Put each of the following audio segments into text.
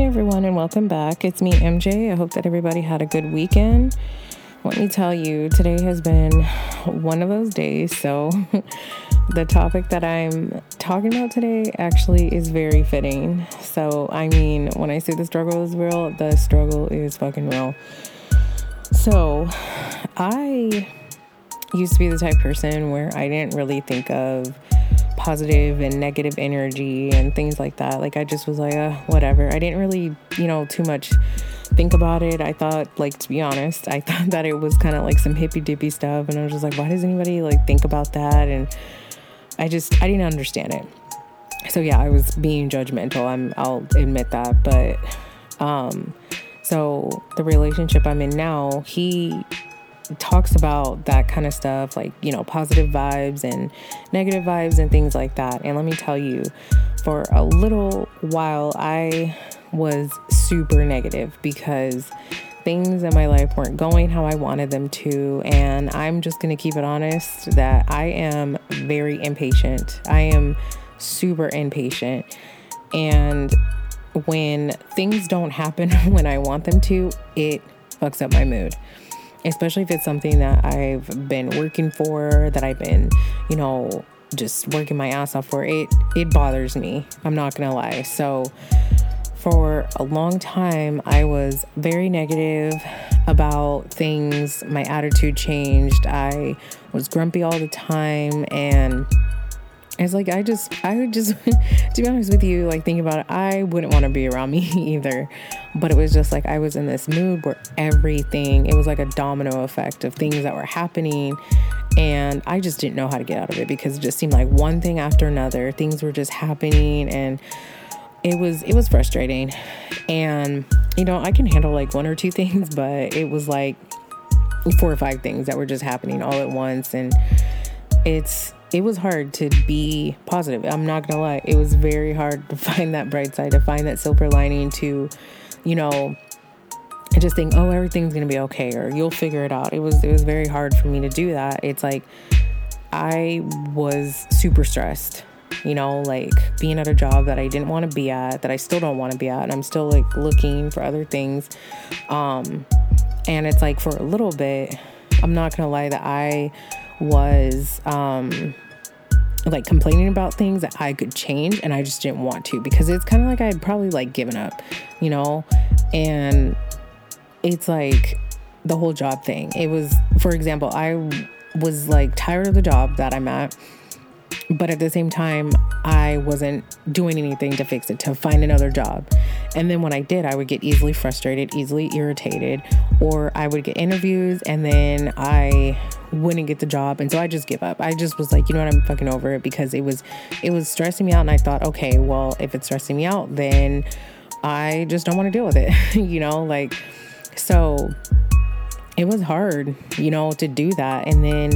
Hey everyone, and welcome back. It's me, MJ. I hope that everybody had a good weekend. Let me tell you, today has been one of those days. So, the topic that I'm talking about today actually is very fitting. So, I mean, when I say the struggle is real, the struggle is fucking real. So, I used to be the type person where I didn't really think of positive and negative energy and things like that. Like I just was like, uh, whatever. I didn't really, you know, too much think about it. I thought, like, to be honest, I thought that it was kind of like some hippy dippy stuff. And I was just like, why does anybody like think about that? And I just, I didn't understand it. So yeah, I was being judgmental. I'm, I'll admit that. But, um, so the relationship I'm in now, he talks about that kind of stuff, like, you know, positive vibes and negative vibes and things like that. And let me tell you, for a little while, I was super negative because things in my life weren't going how I wanted them to. And I'm just going to keep it honest that I am very impatient. I am super impatient. And when things don't happen when I want them to, it fucks up my mood especially if it's something that I've been working for, that I've been, you know, just working my ass off for. It it bothers me. I'm not to lie. So for a long time I was very negative about things. My attitude changed. I was grumpy all the time and it's like I just I would just to be honest with you, like thinking about it, I wouldn't want to be around me either. But it was just like I was in this mood where everything, it was like a domino effect of things that were happening and I just didn't know how to get out of it because it just seemed like one thing after another, things were just happening and it was it was frustrating. And you know, I can handle like one or two things, but it was like four or five things that were just happening all at once and it's it was hard to be positive. I'm not gonna lie. It was very hard to find that bright side, to find that silver lining, to, you know, just think, oh, everything's gonna be okay, or you'll figure it out. It was it was very hard for me to do that. It's like I was super stressed, you know, like being at a job that I didn't want to be at, that I still don't want to be at, and I'm still like looking for other things. Um, and it's like for a little bit, I'm not gonna lie that I was um like complaining about things that I could change and I just didn't want to because it's kind of like I'd probably like given up, you know? And it's like the whole job thing. It was, for example, I was like tired of the job that I'm at but at the same time, I wasn't doing anything to fix it, to find another job. And then when I did, I would get easily frustrated, easily irritated, or I would get interviews and then I wouldn't get the job. And so I just give up. I just was like, you know what, I'm fucking over it because it was it was stressing me out and I thought, okay, well, if it's stressing me out, then I just don't want to deal with it. you know, like so it was hard, you know, to do that. And then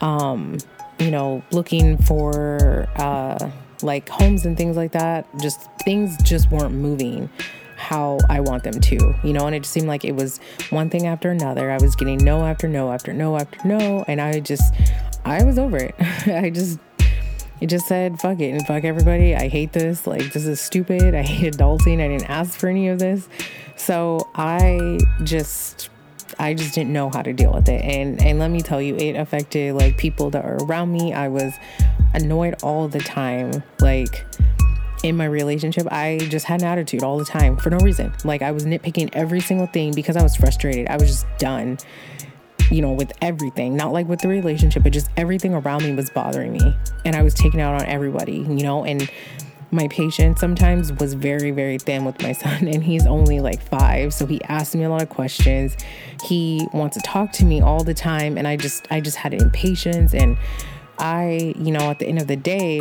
um you know, looking for uh, like homes and things like that. Just things just weren't moving how I want them to, you know, and it just seemed like it was one thing after another. I was getting no after no after no after no, and I just, I was over it. I just, it just said, fuck it and fuck everybody. I hate this. Like, this is stupid. I hate adulting. I didn't ask for any of this. So I just, I just didn't know how to deal with it. And and let me tell you, it affected like people that are around me. I was annoyed all the time. Like in my relationship, I just had an attitude all the time for no reason. Like I was nitpicking every single thing because I was frustrated. I was just done. You know, with everything, not like with the relationship, but just everything around me was bothering me. And I was taking out on everybody, you know, and my patience sometimes was very very thin with my son and he's only like 5 so he asks me a lot of questions he wants to talk to me all the time and I just I just had impatience and I you know at the end of the day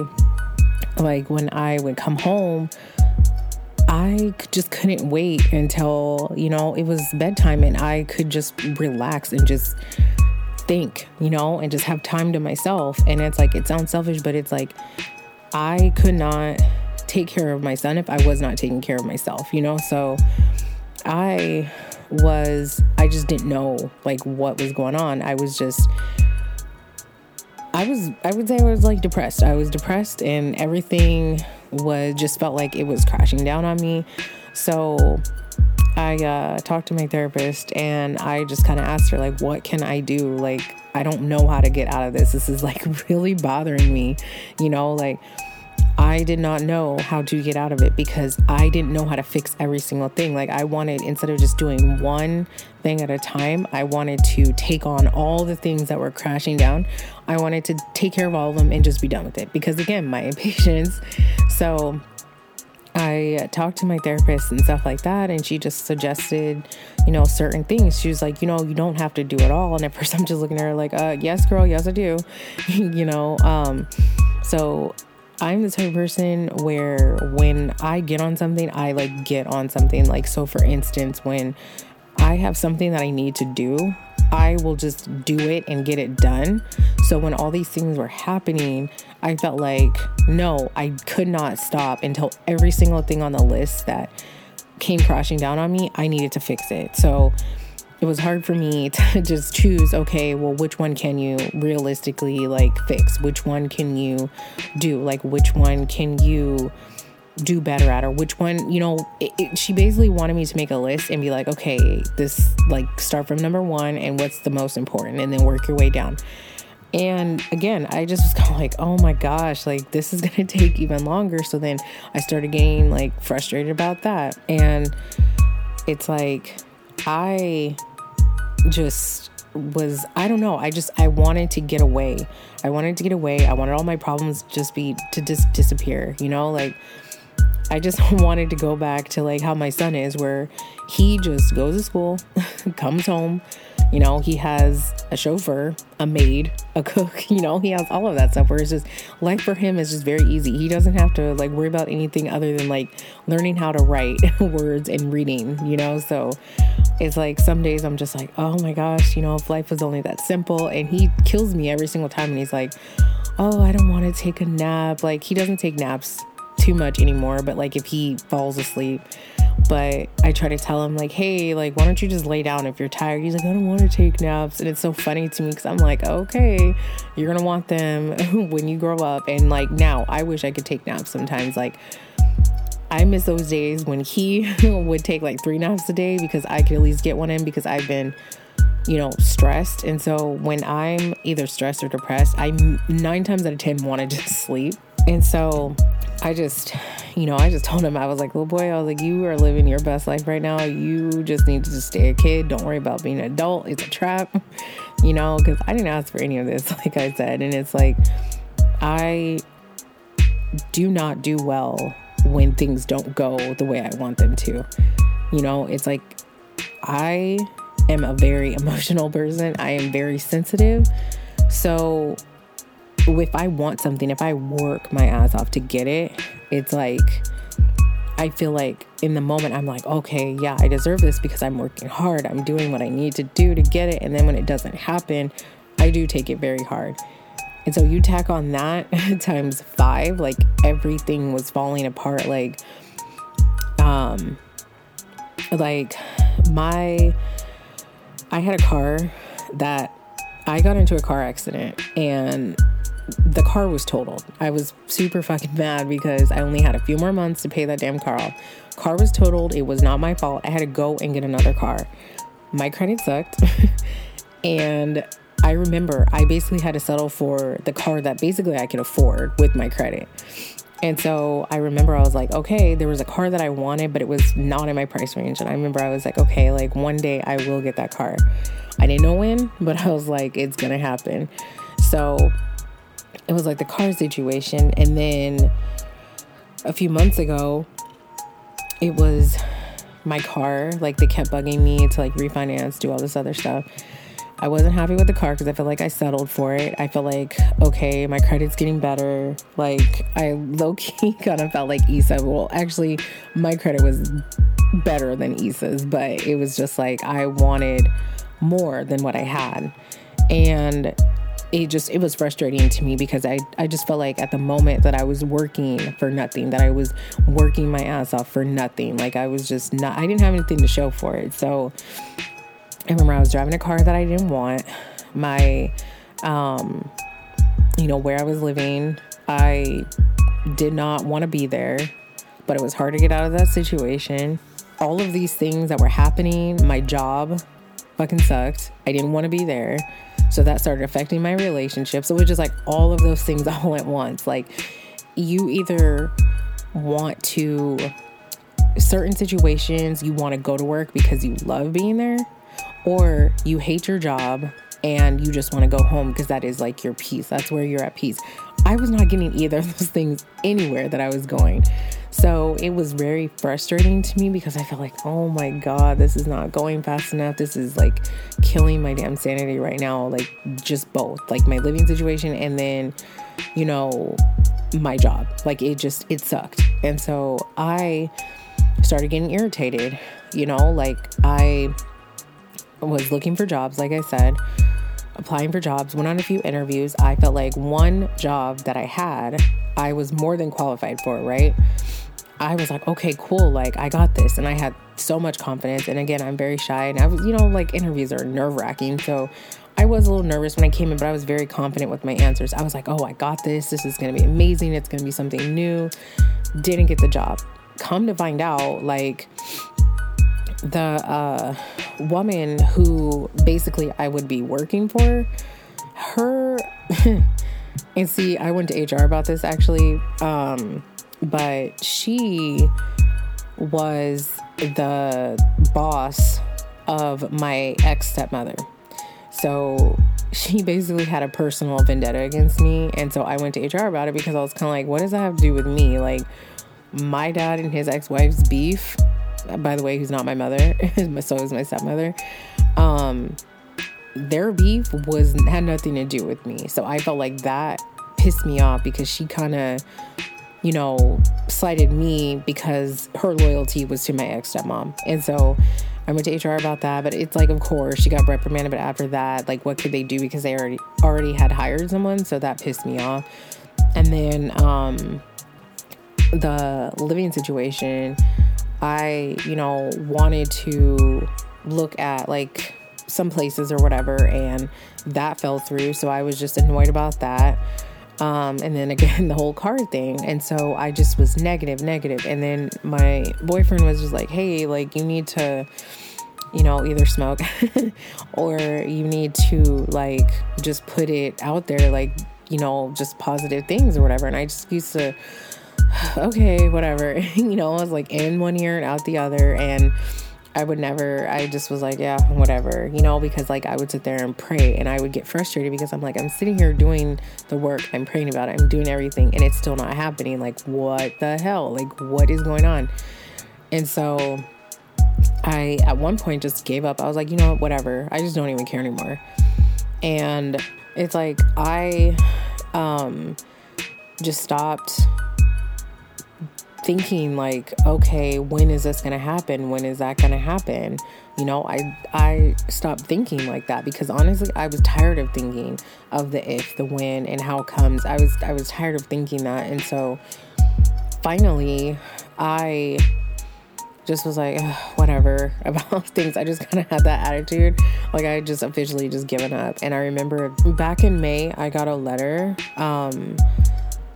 like when I would come home I just couldn't wait until you know it was bedtime and I could just relax and just think, you know, and just have time to myself. And it's like, it sounds selfish, but it's like, I could not take care of my son if I was not taking care of myself, you know? So I was, I just didn't know like what was going on. I was just, I was, I would say I was like depressed. I was depressed and everything was just felt like it was crashing down on me. So I uh, talked to my therapist and I just kind of asked her, like, what can I do? Like, I don't know how to get out of this. This is like really bothering me, you know, like. I did not know how to get out of it because I didn't know how to fix every single thing. Like, I wanted, instead of just doing one thing at a time, I wanted to take on all the things that were crashing down. I wanted to take care of all of them and just be done with it because, again, my impatience. So, I talked to my therapist and stuff like that, and she just suggested, you know, certain things. She was like, you know, you don't have to do it all. And at first, I'm just looking at her like, uh, yes, girl, yes, I do, you know. Um, so I'm the type of person where when I get on something, I like get on something. Like, so for instance, when I have something that I need to do, I will just do it and get it done. So when all these things were happening, I felt like, no, I could not stop until every single thing on the list that came crashing down on me, I needed to fix it. So it was hard for me to just choose, okay, well, which one can you realistically like fix? Which one can you do? Like, which one can you do better at or which one you know it, it, she basically wanted me to make a list and be like okay this like start from number one and what's the most important and then work your way down and again i just was kind of like oh my gosh like this is gonna take even longer so then i started getting like frustrated about that and it's like i just was I don't know. I just I wanted to get away. I wanted to get away. I wanted all my problems just be to just disappear, you know? Like I just wanted to go back to like how my son is, where he just goes to school, comes home, you know, he has a chauffeur, a maid, a cook, you know, he has all of that stuff. Where it's just life for him is just very easy. He doesn't have to like worry about anything other than like learning how to write words and reading, you know. So it's like some days I'm just like, oh my gosh, you know, if life was only that simple. And he kills me every single time. And he's like, oh, I don't want to take a nap. Like, he doesn't take naps too much anymore, but like if he falls asleep, but I try to tell him like, hey, like why don't you just lay down if you're tired? He's like, I don't want to take naps, and it's so funny to me because I'm like, okay, you're gonna want them when you grow up, and like now, I wish I could take naps sometimes, like. I miss those days when he would take like three naps a day because I could at least get one in because I've been, you know, stressed. And so when I'm either stressed or depressed, I nine times out of 10 want to just sleep. And so I just, you know, I just told him, I was like, little boy, I was like, you are living your best life right now. You just need to just stay a kid. Don't worry about being an adult. It's a trap, you know, because I didn't ask for any of this, like I said. And it's like, I do not do well when things don't go the way I want them to. You know, it's like, I am a very emotional person, I am very sensitive. So, if I want something, if I work my ass off to get it, it's like I feel like in the moment I'm like, okay, yeah, I deserve this because I'm working hard. I'm doing what I need to do to get it. And then when it doesn't happen, I do take it very hard. And so you tack on that times five, like everything was falling apart. Like, um, like my, I had a car that I got into a car accident and the car was totaled. I was super fucking mad because I only had a few more months to pay that damn car off. Car was totaled. It was not my fault. I had to go and get another car. My credit sucked. and I remember I basically had to settle for the car that basically I could afford with my credit. And so I remember I was like, okay, there was a car that I wanted, but it was not in my price range. And I remember I was like, okay, like one day I will get that car. I didn't know when, but I was like, it's gonna happen. So it was like the car situation. And then a few months ago, it was my car. Like they kept bugging me to like refinance, do all this other stuff. I wasn't happy with the car because I felt like I settled for it. I felt like, okay, my credit's getting better. Like, I low key kind of felt like Issa. Well, actually, my credit was better than Issa's, but it was just like I wanted more than what I had. And it just it was frustrating to me because I I just felt like at the moment that I was working for nothing, that I was working my ass off for nothing. Like I was just not I didn't have anything to show for it. So I remember I was driving a car that I didn't want. My um you know where I was living, I did not want to be there, but it was hard to get out of that situation. all of these things that were happening, my job fucking sucked. I didn't want to be there. So that started affecting my relationship. So it was just like all of those things all at once. Like you either want to certain situations you want to go to work because you love being there or you hate your job and you just want to go home because that is like your peace. That's where you're at peace. I was not getting either of those things anywhere that I was going. So it was very frustrating to me because I felt like, oh my God, this is not going fast enough. This is like killing my damn sanity right now. Like, just both, like my living situation and then, you know, my job. Like, it just, it sucked. And so I started getting irritated, you know, like I was looking for jobs, like I said applying for jobs, went on a few interviews. I felt like one job that I had, I was more than qualified for, right? I was like, okay, cool. Like, I got this. And I had so much confidence. And again, I'm very shy. And I was, you know, like interviews are nerve wracking. So I was a little nervous when I came in, but I was very confident with my answers. I was like, oh, I got this. This is going to be amazing. It's going to be something new. Didn't get the job. Come to find out, like, the uh, woman who basically I would be working for, her, and see, I went to HR about this actually, um, but she was the boss of my ex stepmother. So she basically had a personal vendetta against me. And so I went to HR about it because I was kind of like, what does that have to do with me? Like, my dad and his ex wife's beef by the way, who's not my mother, so is my stepmother. Um, their beef was had nothing to do with me. So I felt like that pissed me off because she kind of, you know, slighted me because her loyalty was to my ex stepmom. And so I went to HR about that, but it's like, of course, she got reprimanded. But after that, like, what could they do because they already already had hired someone? So that pissed me off. And then um, the living situation I, you know, wanted to look at like some places or whatever, and that fell through. So I was just annoyed about that. Um, and then again, the whole car thing. And so I just was negative, negative. And then my boyfriend was just like, hey, like, you need to, you know, either smoke or you need to, like, just put it out there, like, you know, just positive things or whatever. And I just used to okay, whatever. you know, I was like in one ear and out the other. And I would never, I just was like, yeah, whatever, you know, because like I would sit there and pray and I would get frustrated because I'm like, I'm sitting here doing the work, I'm praying about it, I'm doing everything, and it's still not happening. Like, what the hell? Like, what is going on? And so I, at one point, just gave up. I was like, you know what, whatever. I just don't even care anymore. And it's like, I um, just stopped thinking like okay when is this going to happen? When is that going to happen? You know i i stopped thinking like that because honestly i was tired of thinking of the if the when and how comes. I was i was tired of thinking that. And so finally i just was like whatever about things. I just kind of had that attitude. Like i just officially just given up. And i remember back in may i got a letter um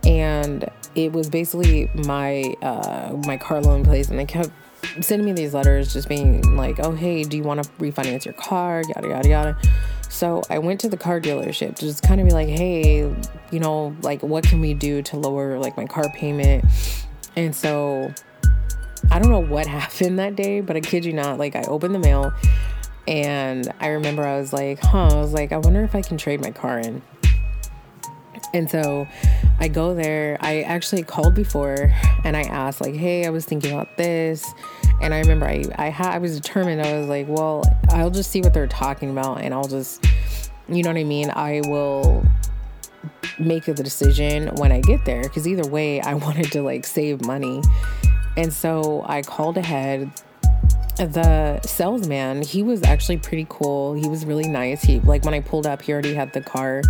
and it was basically my uh, my car loan place, and they kept sending me these letters, just being like, "Oh, hey, do you want to refinance your car?" Yada yada yada. So I went to the car dealership to just kind of be like, "Hey, you know, like, what can we do to lower like my car payment?" And so I don't know what happened that day, but I kid you not, like, I opened the mail. And I remember I was like, huh, I was like, I wonder if I can trade my car in. And so I go there. I actually called before and I asked, like, hey, I was thinking about this. And I remember I I, ha- I was determined. I was like, well, I'll just see what they're talking about and I'll just, you know what I mean? I will make the decision when I get there because either way, I wanted to like save money. And so I called ahead. The salesman, he was actually pretty cool. He was really nice. He like when I pulled up, he already had the car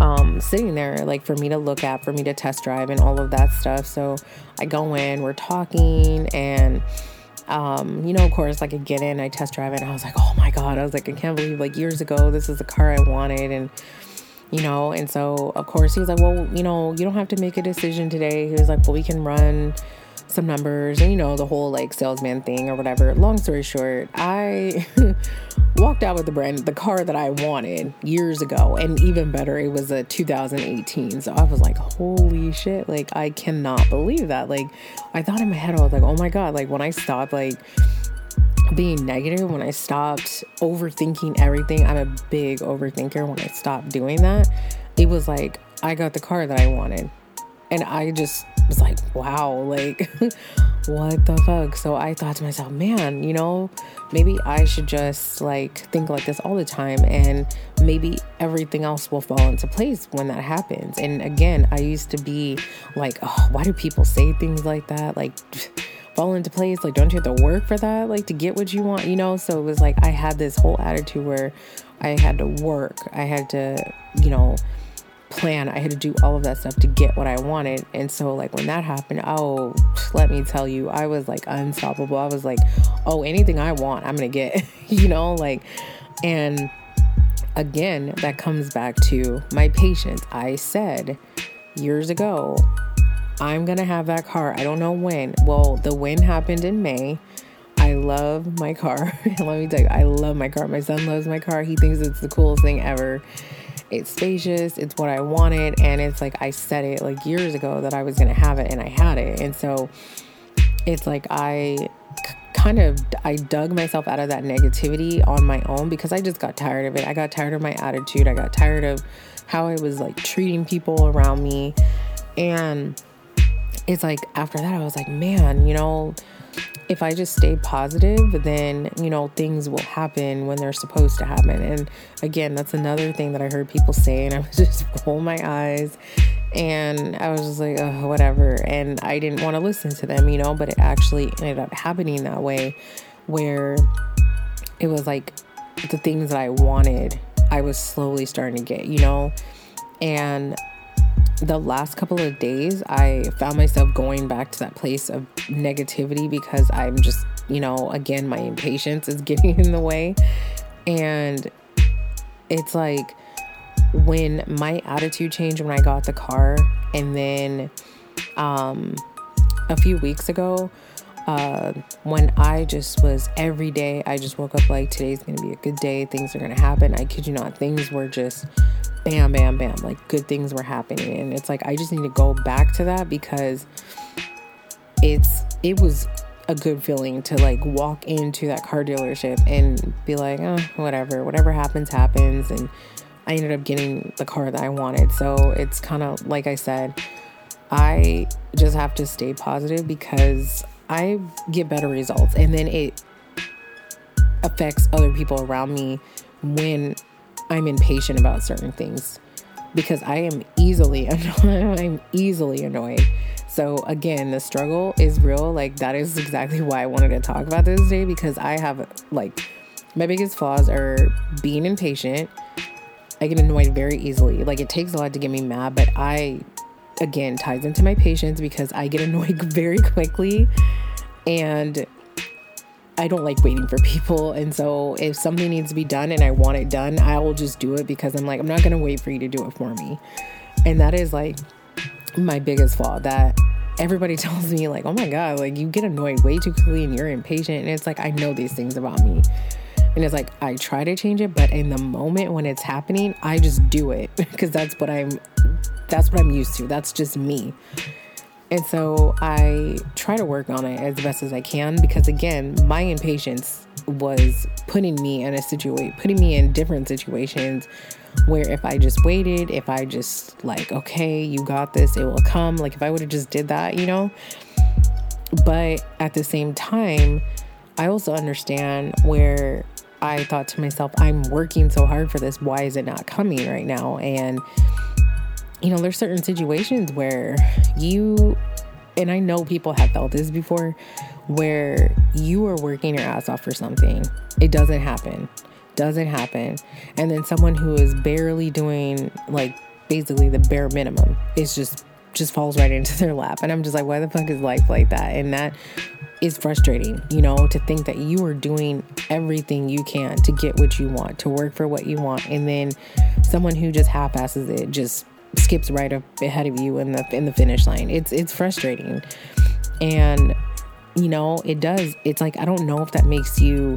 um, sitting there, like for me to look at, for me to test drive, and all of that stuff. So I go in, we're talking, and um, you know, of course, like I get in, I test drive it, and I was like, oh my god, I was like, I can't believe like years ago this is the car I wanted, and you know, and so of course he was like, well, you know, you don't have to make a decision today. He was like, well, we can run some numbers and you know the whole like salesman thing or whatever. Long story short, I walked out with the brand the car that I wanted years ago and even better it was a 2018. So I was like, "Holy shit, like I cannot believe that." Like I thought in my head I was like, "Oh my god, like when I stopped like being negative, when I stopped overthinking everything, I'm a big overthinker. When I stopped doing that, it was like I got the car that I wanted. And I just was like, wow, like, what the fuck? So I thought to myself, man, you know, maybe I should just like think like this all the time and maybe everything else will fall into place when that happens. And again, I used to be like, oh, why do people say things like that? Like, fall into place? Like, don't you have to work for that? Like, to get what you want, you know? So it was like I had this whole attitude where I had to work, I had to, you know, plan. I had to do all of that stuff to get what I wanted. And so, like, when that happened, oh, let me tell you, I was like unstoppable. I was like, oh, anything I want, I'm going to get, you know, like, and again, that comes back to my patience. I said years ago, I'm going to have that car. I don't know when. Well, the win happened in May. I love my car. Let me tell you, I love my car. My son loves my car. He thinks it's the coolest thing ever it's spacious, it's what I wanted, and it's like I said it like years ago that I was gonna have it, and I had it, and so it's like I kind of I dug myself out of that negativity on my own because I just got tired of it. I got tired of my attitude. I got tired of how I was like treating people around me. And it's like after that I was like, man, you know, if I just stay positive, then, you know, things will happen when they're supposed to happen. And again, that's another thing that I heard people say, and I was just roll my eyes and I was just like, oh, whatever. And I didn't want to listen to them, you know, but it actually ended up happening that way where it was like the things that I wanted, I was slowly starting to get, you know, and the last couple of days, I found myself going back to that place of negativity because I'm just, you know, again, my impatience is getting in the way. And it's like when my attitude changed when I got the car, and then um, a few weeks ago, uh, when I just was every day, I just woke up like today's gonna be a good day, things are gonna happen. I kid you not, things were just bam, bam, bam, like good things were happening. And it's like, I just need to go back to that because it's, it was a good feeling to like walk into that car dealership and be like, oh, whatever, whatever happens, happens. And I ended up getting the car that I wanted. So it's kind of like I said, I just have to stay positive because I get better results. And then it affects other people around me when I'm impatient about certain things because I am easily I'm easily annoyed. So again, the struggle is real. Like that is exactly why I wanted to talk about this today because I have like my biggest flaws are being impatient. I get annoyed very easily. Like it takes a lot to get me mad, but I again ties into my patience because I get annoyed very quickly and I don't like waiting for people. And so if something needs to be done and I want it done, I will just do it because I'm like, I'm not going to wait for you to do it for me. And that is like my biggest flaw that everybody tells me, like, oh my God, like you get annoyed way too quickly and you're impatient. And it's like, I know these things about me. And it's like, I try to change it, but in the moment when it's happening, I just do it because that's what I'm, that's what I'm used to. That's just me. And so I try to work on it as best as I can because again, my impatience was putting me in a situation, putting me in different situations where if I just waited, if I just like, okay, you got this, it will come. Like if I would have just did that, you know. But at the same time, I also understand where I thought to myself, I'm working so hard for this. Why is it not coming right now? And you know, there's certain situations where you, and I know people have felt this before, where you are working your ass off for something. It doesn't happen. Doesn't happen. And then someone who is barely doing like basically the bare minimum is just just falls right into their lap. And I'm just like, why the fuck is life like that? And that is frustrating, you know, to think that you are doing everything you can to get what you want, to work for what you want. And then someone who just half asses it just skips right up ahead of you in the in the finish line. It's it's frustrating. And, you know, it does. It's like, I don't know if that makes you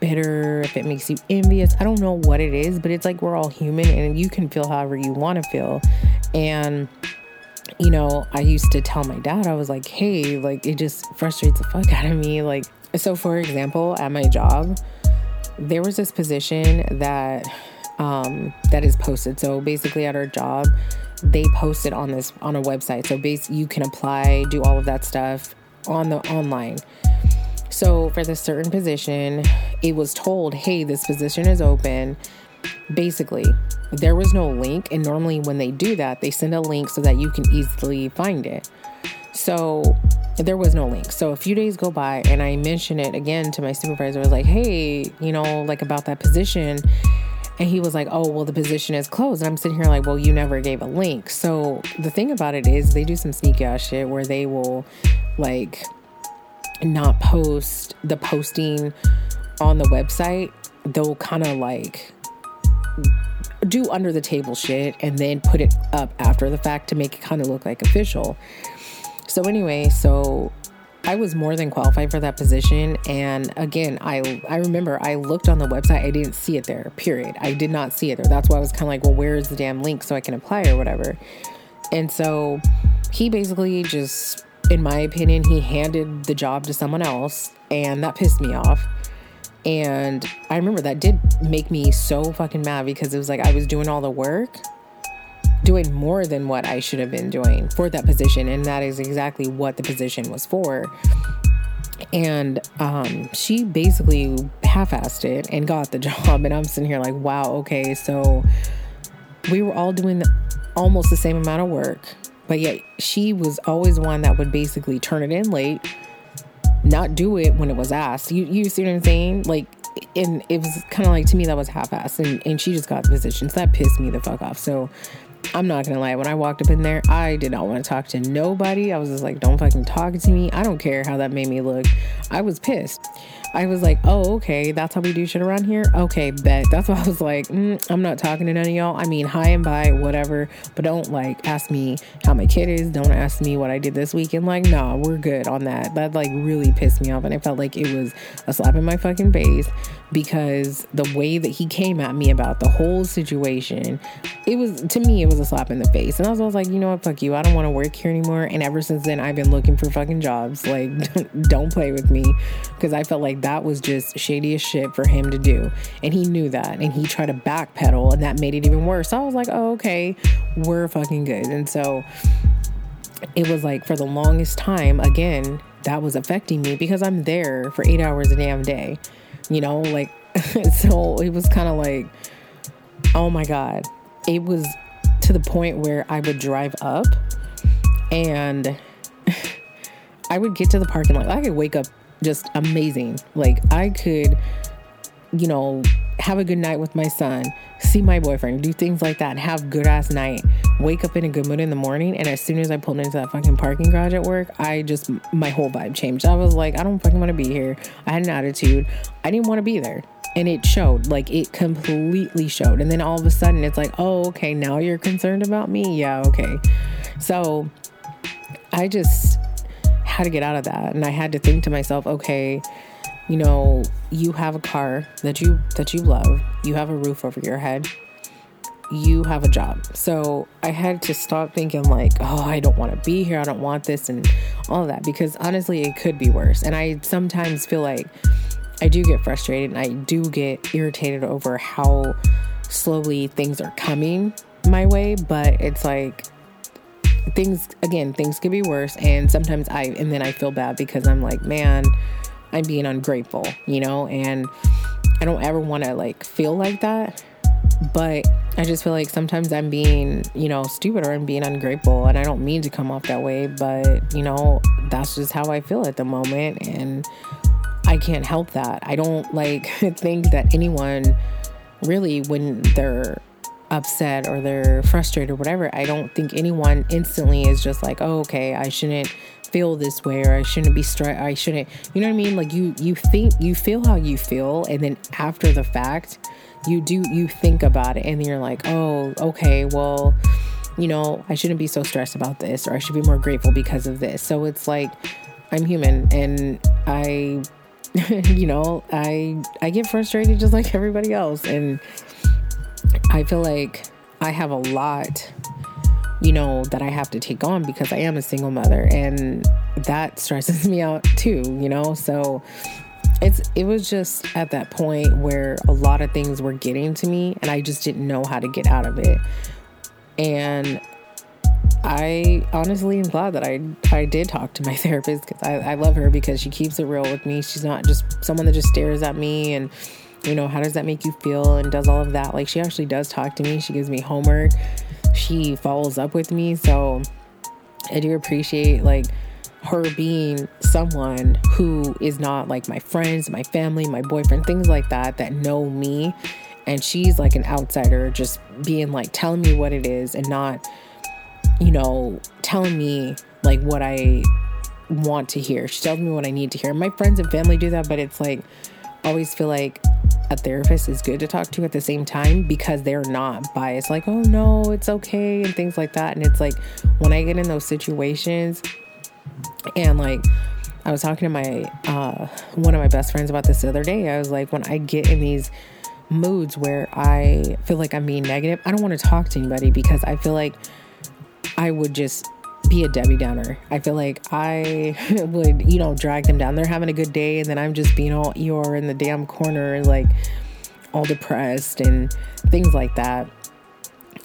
bitter, if it makes you envious. I don't know what it is, but it's like we're all human and you can feel however you want to feel. And, you know, I used to tell my dad, I was like, hey, like, it just frustrates the fuck out of me. Like, so for example, at my job, there was this position that um, that is posted. So basically, at our job, they posted on this on a website. So basically, you can apply, do all of that stuff on the online. So for this certain position, it was told, "Hey, this position is open." Basically, there was no link, and normally when they do that, they send a link so that you can easily find it. So there was no link. So a few days go by, and I mention it again to my supervisor. I was like, "Hey, you know, like about that position." And he was like, Oh, well, the position is closed. And I'm sitting here like, Well, you never gave a link. So the thing about it is, they do some sneaky ass shit where they will like not post the posting on the website. They'll kind of like do under the table shit and then put it up after the fact to make it kind of look like official. So, anyway, so I was more than qualified for that position. And again, I I remember I looked on the website, I didn't see it there. Period. I did not see it there. That's why I was kind of like, well, where is the damn link so I can apply or whatever. And so he basically just, in my opinion, he handed the job to someone else, and that pissed me off. And I remember that did make me so fucking mad because it was like I was doing all the work doing more than what I should have been doing for that position. And that is exactly what the position was for. And um, she basically half assed it and got the job. And I'm sitting here like, wow, okay, so we were all doing almost the same amount of work. But yet she was always one that would basically turn it in late, not do it when it was asked. You, you see what I'm saying? Like, and it was kind of like to me that was half-assed and, and she just got the position so that pissed me the fuck off so I'm not gonna lie, when I walked up in there, I did not want to talk to nobody. I was just like, don't fucking talk to me. I don't care how that made me look. I was pissed. I was like, oh, okay, that's how we do shit around here. Okay, bet. That's why I was like, mm, I'm not talking to none of y'all. I mean, hi and bye, whatever. But don't like ask me how my kid is. Don't ask me what I did this weekend. Like, nah, we're good on that. That like really pissed me off, and I felt like it was a slap in my fucking face because the way that he came at me about the whole situation, it was to me it was a slap in the face. And I was, I was like, you know what, fuck you. I don't want to work here anymore. And ever since then, I've been looking for fucking jobs. Like, don't play with me because I felt like that was just shady as shit for him to do, and he knew that, and he tried to backpedal, and that made it even worse. So I was like, oh okay, we're fucking good. And so it was like for the longest time, again, that was affecting me because I'm there for eight hours a damn day you know, like, so it was kind of like, oh my God. It was to the point where I would drive up and I would get to the parking lot. I could wake up just amazing. Like, I could, you know, have a good night with my son, see my boyfriend, do things like that, have good ass night, wake up in a good mood in the morning, and as soon as I pulled into that fucking parking garage at work, I just my whole vibe changed. I was like, I don't fucking want to be here. I had an attitude. I didn't want to be there. And it showed, like it completely showed. And then all of a sudden it's like, oh, okay, now you're concerned about me? Yeah, okay. So I just had to get out of that. And I had to think to myself, okay, you know, you have a car that you that you love, you have a roof over your head, you have a job. So I had to stop thinking like, oh, I don't want to be here, I don't want this and all that because honestly it could be worse. And I sometimes feel like I do get frustrated and I do get irritated over how slowly things are coming my way, but it's like things again, things could be worse and sometimes I and then I feel bad because I'm like, man, I'm being ungrateful, you know, and I don't ever want to like feel like that. But I just feel like sometimes I'm being, you know, stupid or I'm being ungrateful. And I don't mean to come off that way, but, you know, that's just how I feel at the moment. And I can't help that. I don't like think that anyone really, when they're upset or they're frustrated or whatever, I don't think anyone instantly is just like, oh, okay, I shouldn't feel this way or I shouldn't be stressed. I shouldn't, you know what I mean? Like you, you think, you feel how you feel. And then after the fact, you do, you think about it and you're like, oh, okay, well, you know, I shouldn't be so stressed about this or I should be more grateful because of this. So it's like, I'm human and I you know, I I get frustrated just like everybody else and I feel like I have a lot you know that I have to take on because I am a single mother and that stresses me out too, you know? So it's it was just at that point where a lot of things were getting to me and I just didn't know how to get out of it. And I honestly am glad that I I did talk to my therapist because I, I love her because she keeps it real with me. She's not just someone that just stares at me and you know how does that make you feel and does all of that. Like she actually does talk to me. She gives me homework. She follows up with me. So I do appreciate like her being someone who is not like my friends, my family, my boyfriend, things like that that know me. And she's like an outsider, just being like telling me what it is and not you know, telling me like what I want to hear. She tells me what I need to hear. My friends and family do that, but it's like always feel like a therapist is good to talk to at the same time because they're not biased like, "Oh no, it's okay" and things like that. And it's like when I get in those situations and like I was talking to my uh one of my best friends about this the other day. I was like when I get in these moods where I feel like I'm being negative, I don't want to talk to anybody because I feel like I would just be a Debbie Downer. I feel like I would, you know, drag them down. They're having a good day, and then I'm just being all Eeyore in the damn corner, like all depressed and things like that.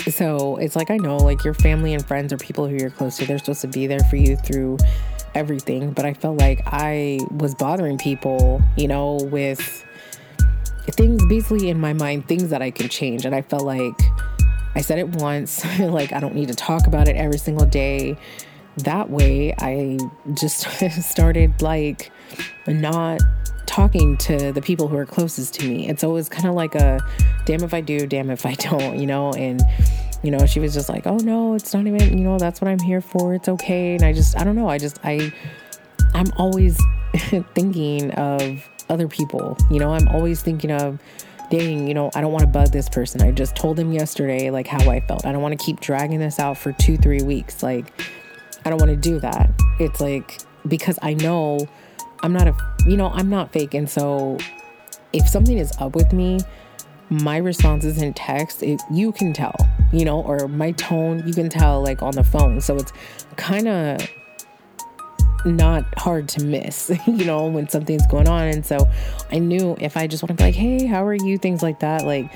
So it's like I know, like your family and friends or people who you're close to, they're supposed to be there for you through everything. But I felt like I was bothering people, you know, with things basically in my mind, things that I can change. And I felt like I said it once, like I don't need to talk about it every single day. That way, I just started like not talking to the people who are closest to me. And so it was kind of like a damn if I do, damn if I don't, you know? And, you know, she was just like, oh no, it's not even, you know, that's what I'm here for. It's okay. And I just, I don't know. I just, I, I'm always thinking of other people, you know, I'm always thinking of, dang, you know, I don't want to bug this person. I just told him yesterday, like, how I felt. I don't want to keep dragging this out for two, three weeks. Like, I don't want to do that. It's like, because I know I'm not a, you know, I'm not fake. And so if something is up with me, my responses in text, it, you can tell, you know, or my tone, you can tell like on the phone. So it's kind of not hard to miss, you know, when something's going on. And so I knew if I just want to be like, hey, how are you? Things like that, like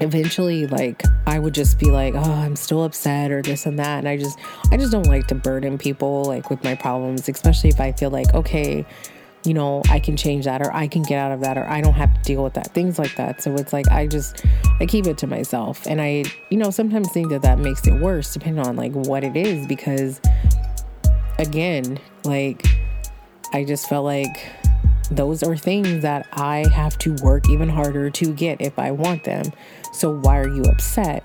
eventually like I would just be like, oh, I'm still upset or this and that. And I just I just don't like to burden people like with my problems, especially if I feel like, okay, you know, I can change that or I can get out of that or I don't have to deal with that. Things like that. So it's like I just I keep it to myself. And I, you know, sometimes think that that makes it worse depending on like what it is because again, like I just felt like those are things that I have to work even harder to get if I want them. So why are you upset?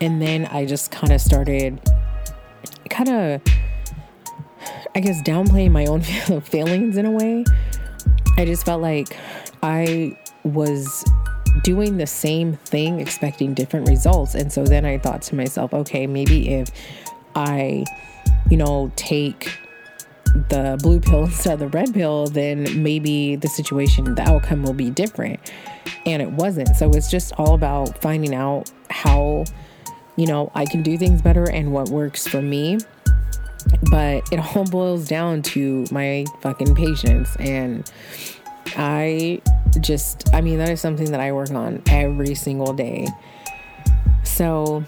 And then I just kind of started kind of I guess downplaying my own feelings in a way. I just felt like I was doing the same thing expecting different results. And so then I thought to myself, okay, maybe if I you know, take the blue pill instead of the red pill, then maybe the situation, the outcome will be different. And it wasn't. So it's just all about finding out how, you know, I can do things better and what works for me. But it all boils down to my fucking patience. And I just, I mean, that is something that I work on every single day. So,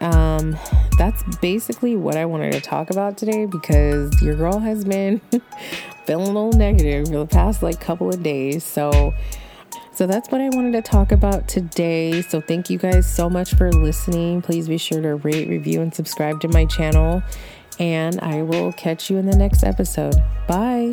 um, that's basically what I wanted to talk about today because your girl has been feeling a little negative for the past like couple of days. So, so that's what I wanted to talk about today. So thank you guys so much for listening. Please be sure to rate, review, and subscribe to my channel. And I will catch you in the next episode. Bye.